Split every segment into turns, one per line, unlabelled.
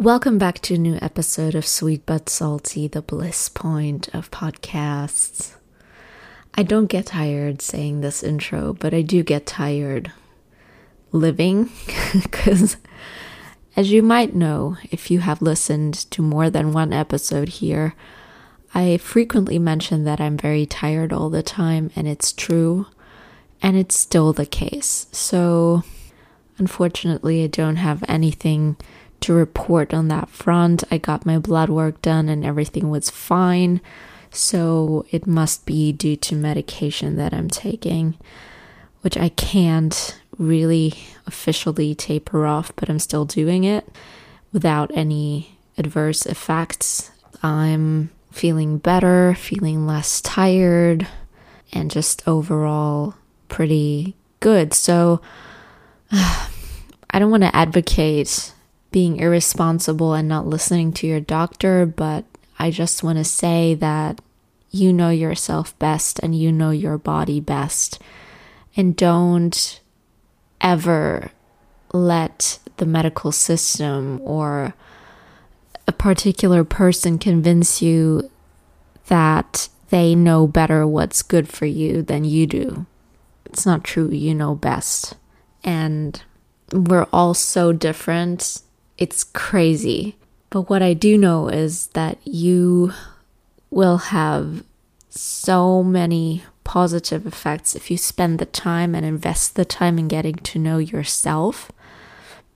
Welcome back to a new episode of Sweet But Salty, the bliss point of podcasts. I don't get tired saying this intro, but I do get tired living because, as you might know, if you have listened to more than one episode here, I frequently mention that I'm very tired all the time, and it's true, and it's still the case. So, unfortunately, I don't have anything to report on that front. I got my blood work done and everything was fine. So it must be due to medication that I'm taking, which I can't really officially taper off, but I'm still doing it without any adverse effects. I'm feeling better, feeling less tired, and just overall pretty good. So I don't want to advocate being irresponsible and not listening to your doctor, but I just want to say that you know yourself best and you know your body best. And don't ever let the medical system or a particular person convince you that they know better what's good for you than you do. It's not true. You know best. And we're all so different it's crazy. But what I do know is that you will have so many positive effects if you spend the time and invest the time in getting to know yourself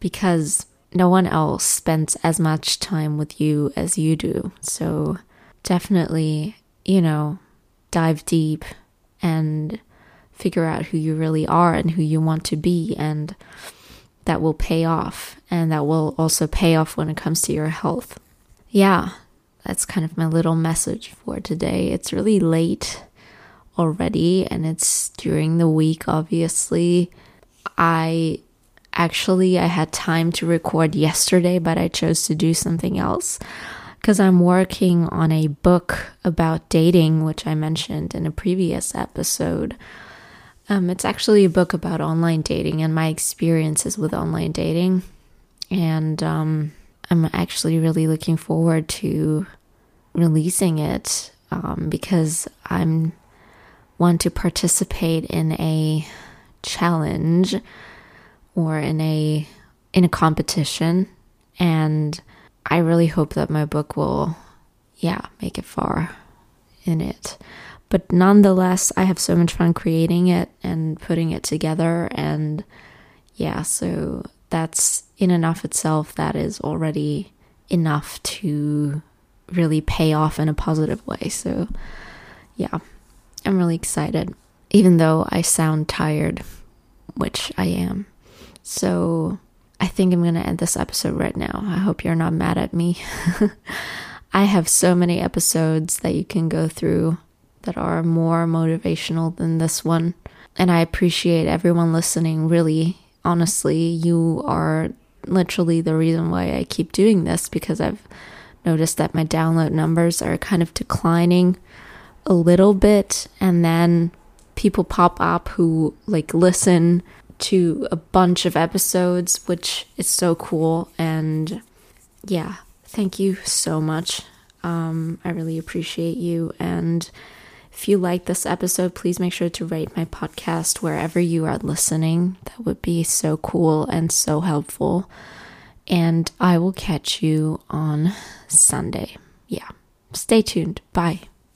because no one else spends as much time with you as you do. So definitely, you know, dive deep and figure out who you really are and who you want to be and that will pay off and that will also pay off when it comes to your health. Yeah, that's kind of my little message for today. It's really late already and it's during the week obviously. I actually I had time to record yesterday, but I chose to do something else because I'm working on a book about dating which I mentioned in a previous episode. Um, it's actually a book about online dating and my experiences with online dating. And um, I'm actually really looking forward to releasing it um, because I'm want to participate in a challenge or in a in a competition and I really hope that my book will yeah make it far in it but nonetheless, I have so much fun creating it and putting it together. And yeah, so that's in and of itself, that is already enough to really pay off in a positive way. So yeah, I'm really excited, even though I sound tired, which I am. So I think I'm going to end this episode right now. I hope you're not mad at me. I have so many episodes that you can go through that are more motivational than this one. And I appreciate everyone listening, really. Honestly, you are literally the reason why I keep doing this because I've noticed that my download numbers are kind of declining a little bit. And then people pop up who like listen to a bunch of episodes, which is so cool. And yeah, thank you so much. Um, I really appreciate you. And if you like this episode, please make sure to rate my podcast wherever you are listening. That would be so cool and so helpful. And I will catch you on Sunday. Yeah. Stay tuned. Bye.